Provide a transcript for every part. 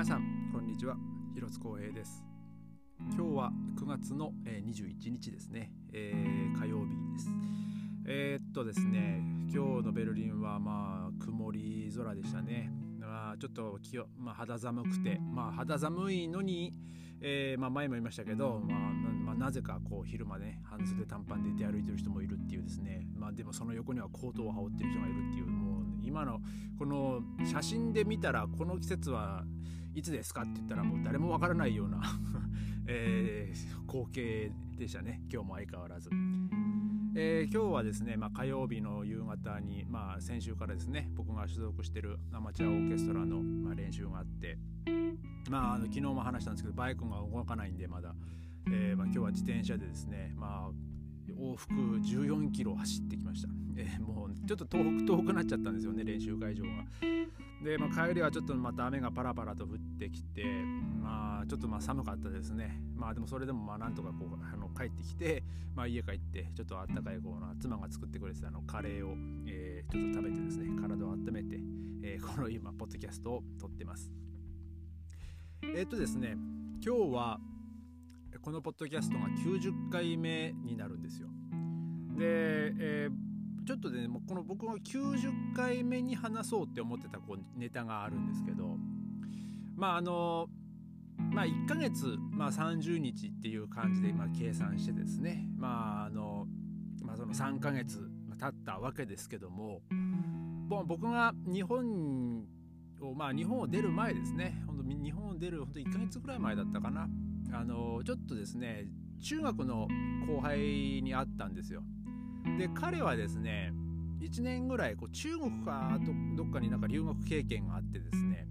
皆さんこんにちは。広津光平です。今日は9月の21日ですね、えー、火曜日です。えー、っとですね今日のベルリンはまあ曇り空でしたね。まあちょっと気を、まあ、肌寒くてまあ肌寒いのに、えー、まあ、前も言いましたけど、まあ、まあ、なぜかこう昼間ね半袖短パンで出歩いてる人もいるっていうですね。まあでもその横にはコートを羽織ってる人がいるっていうもう今のこの写真で見たらこの季節はいつですか？って言ったらもう誰もわからないような えー、光景でしたね。今日も相変わらず。えー、今日はですね、まあ、火曜日の夕方に、まあ、先週からですね僕が所属してるアマチュアオーケストラの、まあ、練習があって、まあ、あの昨日も話したんですけどバイクが動かないんでまだ、えーまあ、今日は自転車でですね、まあ、往復14キロ走ってきました、えー、もうちょっと遠く遠くなっちゃったんですよね練習会場がで、まあ、帰りはちょっとまた雨がパラパラと降ってきてまあちょっとまあ寒かったですね。まあでもそれでもまあなんとかこうあの帰ってきて、まあ、家帰ってちょっとあったかいこう妻が作ってくれてたあのカレーを、えー、ちょっと食べてですね体を温めて、えー、この今ポッドキャストを撮ってます。え、っとですね今日はこのポッドキャストが90回目になるんですよ。で、えーちょっとねこの僕が90回目に話そうって思ってたこうネタがあるんですけどまああのまあ1ヶ月、まあ、30日っていう感じで今計算してですねまああの、まあ、その3ヶ月経ったわけですけども僕が日本をまあ日本を出る前ですね。本当日本を出る本当1ヶ月ぐらい前だったかな。あのちょっとですね中学の後輩に会ったんですよ。で彼はですね1年ぐらいこう中国かどっかになんか留学経験があってですね。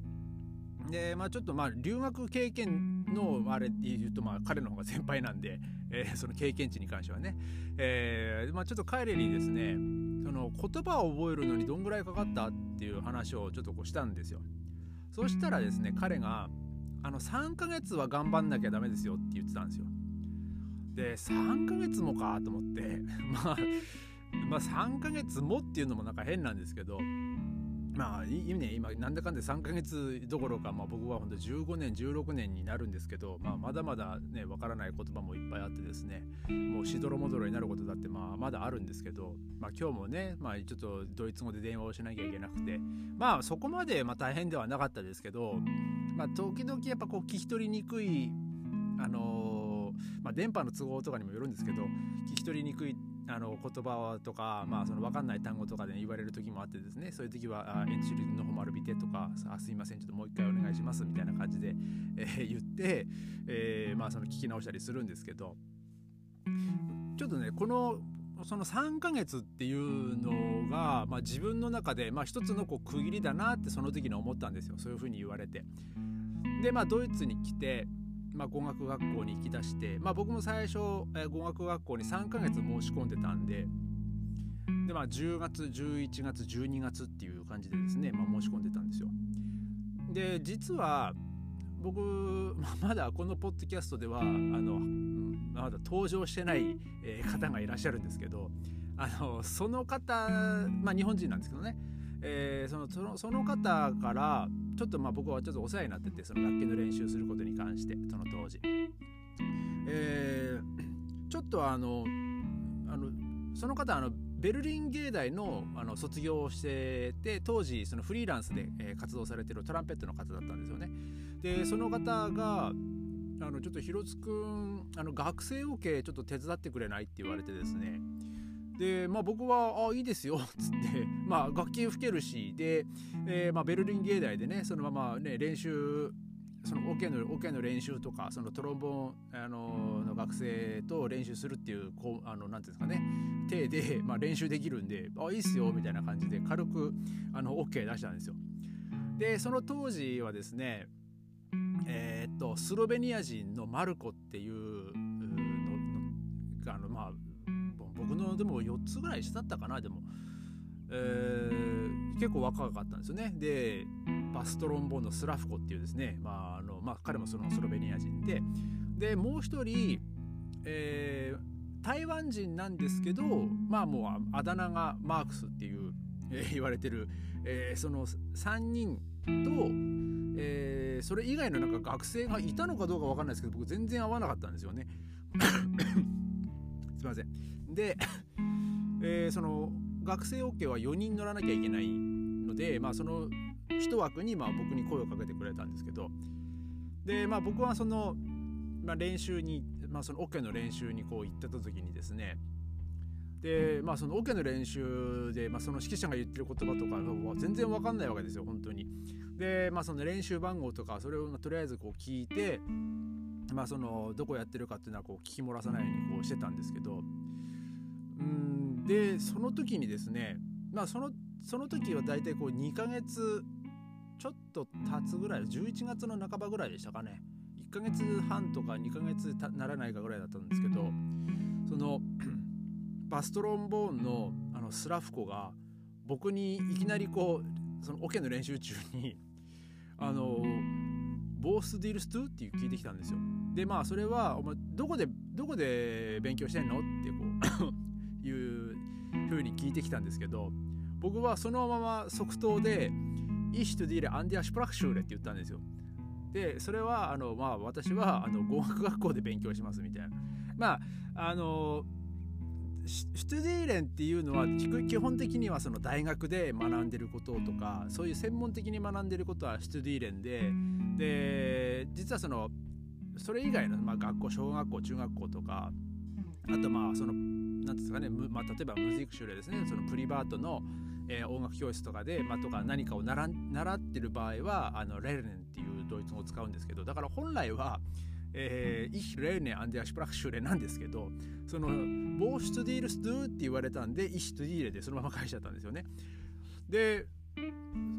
でまあちょっとまあ留学経験のあれで言うとまあ彼の方が先輩なんで、えー、その経験値に関してはね、えーまあ、ちょっと彼にですねその言葉を覚えるのにどんぐらいかかったっていう話をちょっとこうしたんですよ。そしたらですね彼があの3ヶ月は頑張んなきゃダメですよって言ってたんですよ。で3ヶ月もかと思って まあまあ3ヶ月もっていうのもなんか変なんですけどまあいいね今なんだかんだ3ヶ月どころか、まあ、僕は本当15年16年になるんですけど、まあ、まだまだねわからない言葉もいっぱいあってですねもうしどろもどろになることだってまあまだあるんですけど、まあ、今日もね、まあ、ちょっとドイツ語で電話をしなきゃいけなくてまあそこまでまあ大変ではなかったですけど、まあ、時々やっぱこう聞き取りにくいあのーまあ、電波の都合とかにもよるんですけど聞き取りにくいあの言葉とか、まあ、その分かんない単語とかで、言われる時もあってですねそういう時は「エンチリのホマルビテ」とか「あすいませんちょっともう一回お願いします」みたいな感じで、えー、言って、えー、まあ、その聞き直したりするんですけどちょっとねこのその3ヶ月っていうのが、まあ、自分の中で、まあ、一つのこう区切りだなってその時に思ったんですよ。そういうふうに言われて。でまあドイツに来てまあ、語学学校に行きだして、まあ、僕も最初、えー、語学学校に3ヶ月申し込んでたんでで、まあ、10月11月12月っていう感じでですね、まあ、申し込んでたんですよ。で実は僕、まあ、まだこのポッドキャストではあのまだ登場してない、え方がいらっしゃるんですけどあのその方、まあ、日本人なんですけどね、えー、そのそのその方からちょっとまあ僕はちょっとお世話になっててその楽器の練習することに関してその当時、えー、ちょっとあのあのその方あのベルリン芸大のあの卒業をしてて当時そのフリーランスで、えー、活動されてるトランペットの方だったんですよね。でその方があのちょっと広津くんあの学生 OK ちょっと手伝ってくれないって言われてですねで、まあ、僕は「あいいですよ」っつって、まあ、楽器吹けるしで、えー、まあ、ベルリン芸大でねそのままね練習そのオ、ケのオケの練習とかそのトロンボーン、あのの学生と練習するっていうこうあのなんていうんですかね手で、まあ、練習できるんで「あいいっすよ」みたいな感じで軽くあの OK 出したんですよ。でその当時はですねえー、っとスロベニア人のマルコっていうのあのまあ僕のでも4つぐらい下だったかなでも、えー、結構若かったんですよね。でバストロンボーンのスラフコっていうですね、まああのまあ、彼もそのスロベニア人で。でもう一人、えー、台湾人なんですけどまあもうあだ名がマークスっていう、えー、言われてる、えー、その3人えー、それ以外のなんか学生がいたのかどうか分かんないですけど僕全然合わなかったんですよね。すいません。で、えー、その学生 OK は4人乗らなきゃいけないので、まあ、その一枠にまあ僕に声をかけてくれたんですけどで、まあ、僕はその、まあ、練習に、まあ、その OK の練習にこう行ってた時にですねでまあそのオケの練習で、まあ、その指揮者が言ってる言葉とか全然わかんないわけですよ本当に。でまあその練習番号とかそれをとりあえずこう聞いてまあそのどこやってるかっていうのはこう聞き漏らさないようにこうしてたんですけどうんでその時にですねまあそのその時は大体こう2ヶ月ちょっと経つぐらい11月の半ばぐらいでしたかね1ヶ月半とか2ヶ月ならないかぐらいだったんですけどその バストロンボーンのあのスラフコが僕にいきなりこうそのオケの練習中にあの Wo studierst du っていう聞いてきたんですよ。でまあそれはお前どこでどこで勉強してんのってこう風に聞いてきたんですけど僕はそのまま即答で「イシュトディレアンディアシュプラクシューレ」って言ったんですよ。でそれはあのまあ私はあの語学学校で勉強しますみたいな。まああのシュトゥディーレンっていうのは基本的にはその大学で学んでることとかそういう専門的に学んでることはシュトゥディーレンでで実はそのそれ以外の、まあ、学校小学校中学校とかあとまあその何ですかね、まあ、例えばムズイクシュレですねそのプリバートの、えー、音楽教室とかで、まあ、とか何かを習習ってる場合はあのレルネンっていうドイツ語を使うんですけどだから本来はえー、Ich lerne an der Sprachschule なんですけどその「ボーシュトディールスドゥ」って言われたんで「Ich トディーレ」でそのまま返しちゃったんですよね。で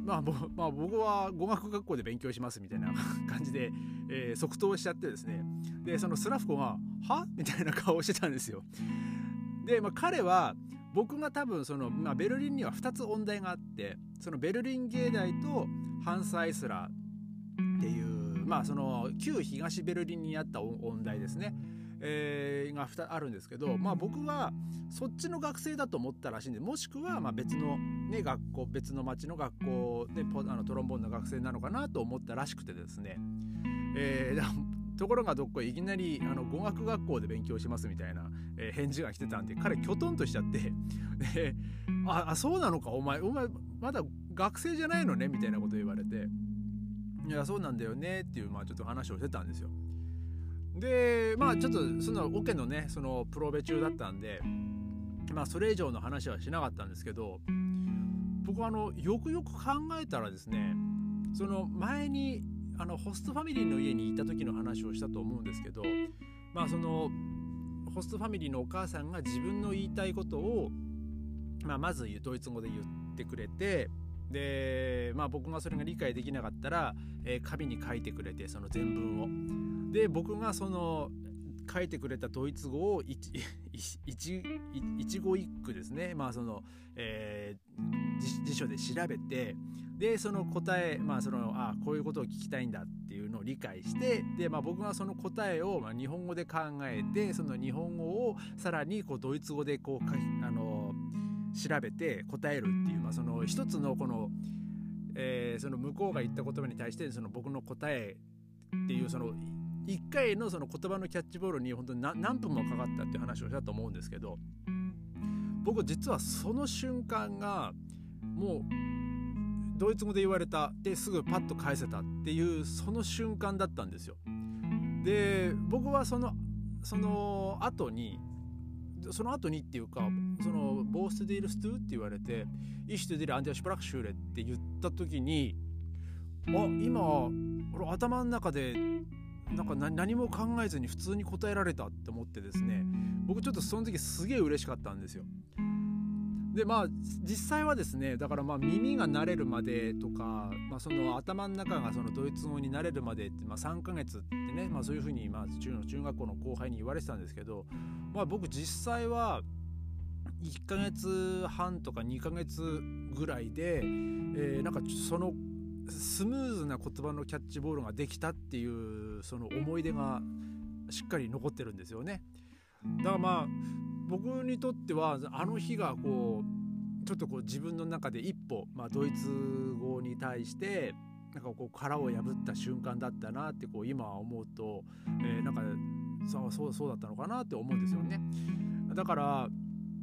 まあ、まあ、僕は語学学校で勉強しますみたいな 感じで、えー、即答しちゃってですねでそのスラフコが「は?」みたいな顔をしてたんですよ。で、まあ、彼は僕が多分その、まあ、ベルリンには2つ音大があってそのベルリン芸大とハンス・アイスラーっていうまあその旧東ベルリンにあった音大ですね、えー、が2あるんですけど、まあ、僕はそっちの学生だと思ったらしいんでもしくはま別の、ね、学校別の町の学校であのトロンボーンの学生なのかなと思ったらしくてですね、えー、ところがどっこいきなりあの語学学校で勉強しますみたいな、えー、返事が来てたんで彼きょとんとしちゃって でああそうなのかお前お前まだ学生じゃないのねみたいなこと言われて。いやそうなんだよねっていう、まあ、ちょっと話をしてたんですよ。でまあちょっとそのオケのねそのプロベ中だったんでまあそれ以上の話はしなかったんですけど僕はあのよくよく考えたらですねその前にあのホストファミリーの家に行った時の話をしたと思うんですけどまあそのホストファミリーのお母さんが自分の言いたいことを、まあ、まずドイツ語で言ってくれてで、まあ、僕がそれが理解できなかったら、えー、紙に書いてくれてその全文を。で僕がその書いてくれたドイツ語を一 一語一句ですね、まあそのえー、辞書で調べてでその答え、まあ、そのあこういうことを聞きたいんだっていうのを理解してで、まあ、僕がその答えを、まあ、日本語で考えてその日本語をさらにこうドイツ語でこうあの調べて答えるっていう、まあ、その一つのこの、えー、その向こうが言った言葉に対してその僕の答えっていうその一回のその言葉のキャッチボールに本当に何分もかかったっていう話をしたと思うんですけど僕実はその瞬間がもうドイツ語で言われたですぐパッと返せたっていうその瞬間だったんですよ。で僕はそのその後にその後にっていうかその Wo studierst du って言われて Ich studiere an der Sprachschule って言った時にあ今俺頭の中でなんか何も考えずに普通に答えられたって思ってですね僕ちょっとその時すげえ嬉しかったんですよ。でまあ実際はですねだからまあ耳が慣れるまでとか、まあ、その頭の中がそのドイツ語に慣れるまでって、まあ、3ヶ月ってね、まあ、そういうふうにまあ中の中学校の後輩に言われてたんですけど、まあ、僕実際は1ヶ月半とか2ヶ月ぐらいで、えー、なんかそのスムーズな言葉のキャッチボールができたっていうその思い出がしっかり残ってるんですよね。だからまあ僕にとってはあの日がこうちょっとこう自分の中で一歩、まあ、ドイツ語に対してなんかこう殻を破った瞬間だったなってこう今思うと、えー、なんかそうそうそうだったのかなって思うんですよね。だから、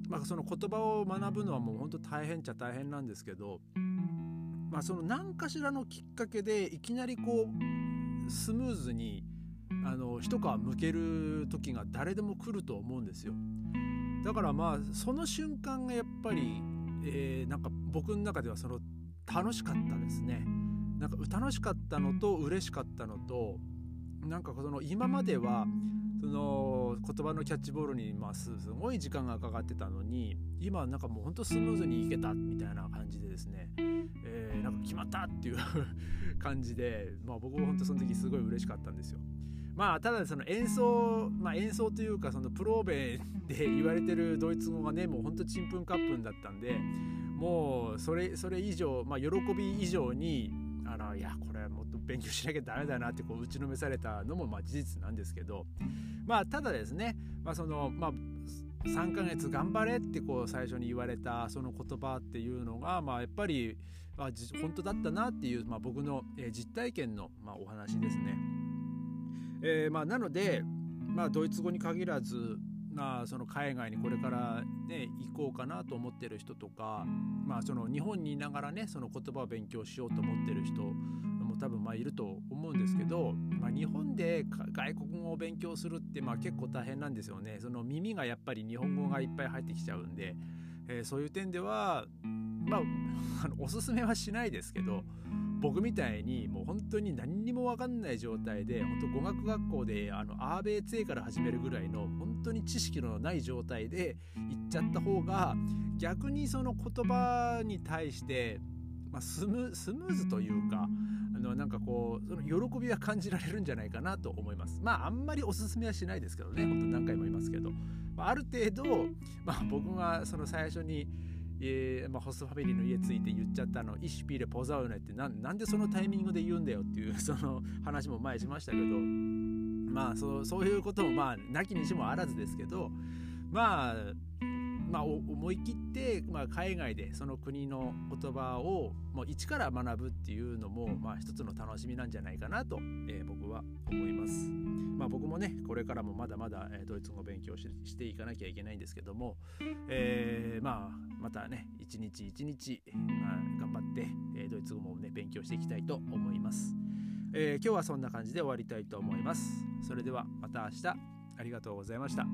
まあ、その言葉を学ぶのはもう本当大変っちゃ大変なんですけど、まあ、その何かしらのきっかけでいきなりこうスムーズにあの一皮むける時が誰でも来ると思うんですよ。だからまあその瞬間がやっぱり、えー、なんか僕の中ではその楽しかったですね。なんか楽しかったのと嬉しかったのとなんかその今まではその言葉のキャッチボールにまあすごい時間がかかってたのに今なんかもうほんとスムーズにいけたみたいな感じでですね、えー、なんか決まったっていう 感じで、まあ、僕も本当その時すごい嬉しかったんですよ。まあただその演奏、まあ、演奏というかそのプローベで言われてるドイツ語がねもうほんとちんぷんかっぷんだったんでもうそれそれ以上、まあ、喜び以上にあのいやこれもっと勉強しなきゃダメだなってこう打ちのめされたのもまあ事実なんですけどまあただですね、まあそのまあ、3ヶ月頑張れってこう最初に言われたその言葉っていうのが、まあ、やっぱりあ本当だったなっていう、まあ、僕の、え実体験の、まあ、お話ですね。えーまあ、なので、まあ、ドイツ語に限らずまあ、その海外にこれからね行こうかなと思ってる人とか、まあ、その日本にいながらねその言葉を勉強しようと思ってる人も多分まあいると思うんですけど、まあ、日本で外国語を勉強するってまあ結構大変なんですよね。その耳がやっぱり日本語がいっぱい入ってきちゃうんで、えー、そういう点ではまあ あのおすすめはしないですけど僕みたいにもう本当に何にも分かんない状態で本当語学学校であのアーベーツェから始めるぐらいの本当に知識のない状態で行っちゃった方が逆にその言葉に対して、まあ、スムスムーズというかあのなんかこうその喜びは感じられるんじゃないかなと思います。まああんまりおすすめはしないですけどね。本当何回も言いますけど、まあ、ある程度、まあ、僕がその最初にえーまあ、ホストファミリーの家ついて言っちゃったの「イシピーレポザウネ」ってななんでそのタイミングで言うんだよっていうその話も前しましたけど。まあそうそういうこともまあなきにしもあらずですけどまあまあ、思い切って、まあ、海外でその国の言葉をもう一から学ぶっていうのも、まあ、一つの楽しみなんじゃないかなと、えー、僕は思います。まあ、僕もねこれからもまだまだ、えー、ドイツ語を勉強ししていかなきゃいけないんですけども、えー、まあ、またね一日一日、まあ、頑張って、えー、ドイツ語もね勉強していきたいと思います、え今日はそんな感じで終わりたいと思います。それではまた明日ありがとうございました。